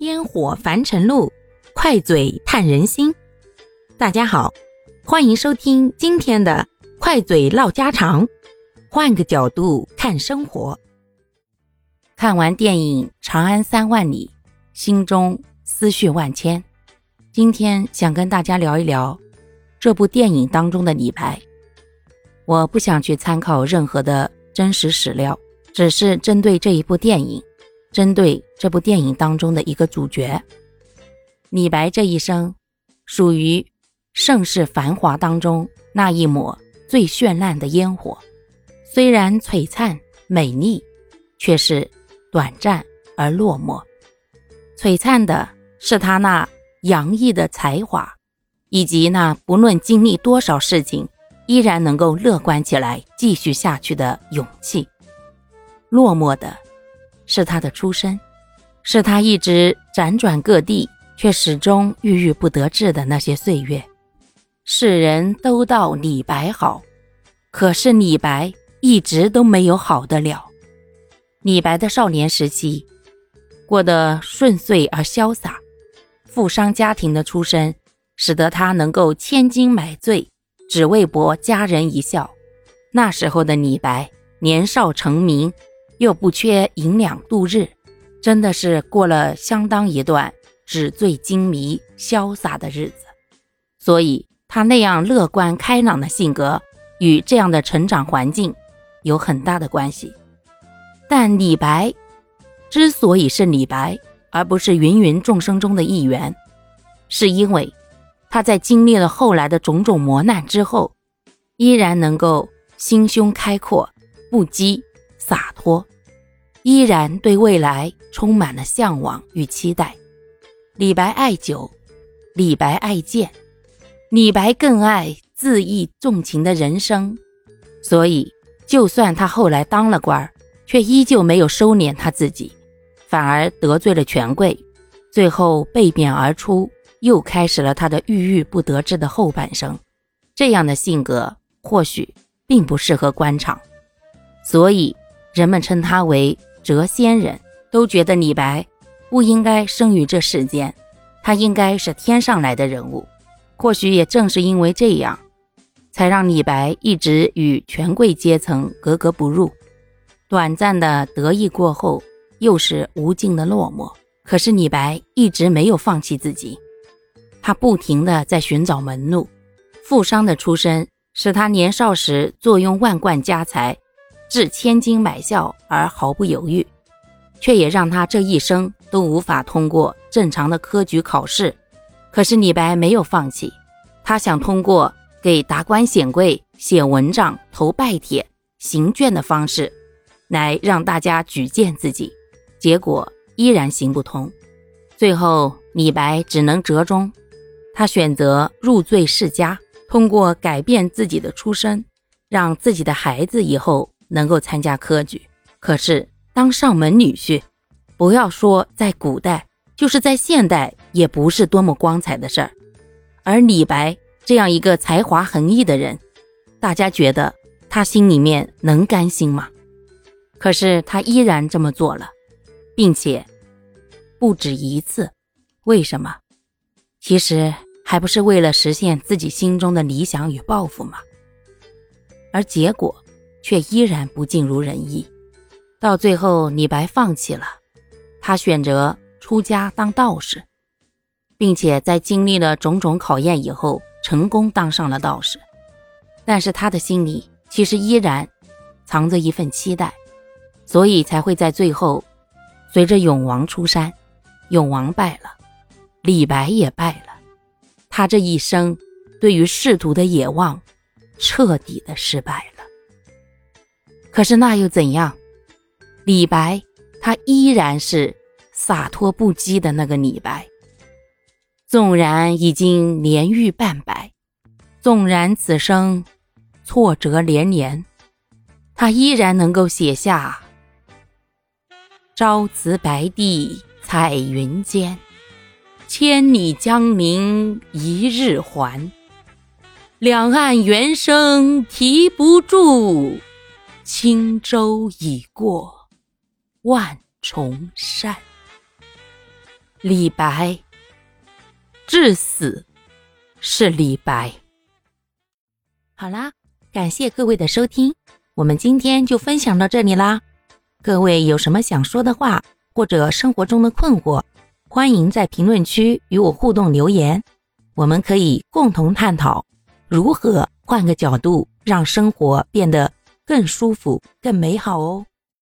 烟火凡尘路，快嘴探人心。大家好，欢迎收听今天的快嘴唠家常，换个角度看生活。看完电影《长安三万里》，心中思绪万千。今天想跟大家聊一聊这部电影当中的李白。我不想去参考任何的真实史料，只是针对这一部电影。针对这部电影当中的一个主角，李白这一生，属于盛世繁华当中那一抹最绚烂的烟火。虽然璀璨美丽，却是短暂而落寞。璀璨的是他那洋溢的才华，以及那不论经历多少事情，依然能够乐观起来、继续下去的勇气。落寞的。是他的出身，是他一直辗转各地却始终郁郁不得志的那些岁月。世人都道李白好，可是李白一直都没有好得了。李白的少年时期过得顺遂而潇洒，富商家庭的出身使得他能够千金买醉，只为博佳人一笑。那时候的李白年少成名。又不缺银两度日，真的是过了相当一段纸醉金迷、潇洒的日子。所以，他那样乐观开朗的性格与这样的成长环境有很大的关系。但李白之所以是李白，而不是芸芸众生中的一员，是因为他在经历了后来的种种磨难之后，依然能够心胸开阔、不羁。洒脱，依然对未来充满了向往与期待。李白爱酒，李白爱剑，李白更爱恣意纵情的人生。所以，就算他后来当了官儿，却依旧没有收敛他自己，反而得罪了权贵，最后被贬而出，又开始了他的郁郁不得志的后半生。这样的性格或许并不适合官场，所以。人们称他为谪仙人，都觉得李白不应该生于这世间，他应该是天上来的人物。或许也正是因为这样，才让李白一直与权贵阶层格格不入。短暂的得意过后，又是无尽的落寞。可是李白一直没有放弃自己，他不停的在寻找门路。富商的出身使他年少时坐拥万贯家财。置千金买笑而毫不犹豫，却也让他这一生都无法通过正常的科举考试。可是李白没有放弃，他想通过给达官显贵写文章、投拜帖、行卷的方式，来让大家举荐自己。结果依然行不通，最后李白只能折中，他选择入赘世家，通过改变自己的出身，让自己的孩子以后。能够参加科举，可是当上门女婿，不要说在古代，就是在现代，也不是多么光彩的事儿。而李白这样一个才华横溢的人，大家觉得他心里面能甘心吗？可是他依然这么做了，并且不止一次。为什么？其实还不是为了实现自己心中的理想与抱负吗？而结果。却依然不尽如人意，到最后，李白放弃了，他选择出家当道士，并且在经历了种种考验以后，成功当上了道士。但是他的心里其实依然藏着一份期待，所以才会在最后，随着永王出山，永王败了，李白也败了，他这一生对于仕途的野望，彻底的失败了。可是那又怎样？李白他依然是洒脱不羁的那个李白。纵然已经年逾半百，纵然此生挫折连连，他依然能够写下“朝辞白帝彩云间，千里江陵一日还。两岸猿声啼不住。”轻舟已过万重山。李白，至死是李白。好啦，感谢各位的收听，我们今天就分享到这里啦。各位有什么想说的话，或者生活中的困惑，欢迎在评论区与我互动留言，我们可以共同探讨如何换个角度让生活变得更舒服、更美好哦。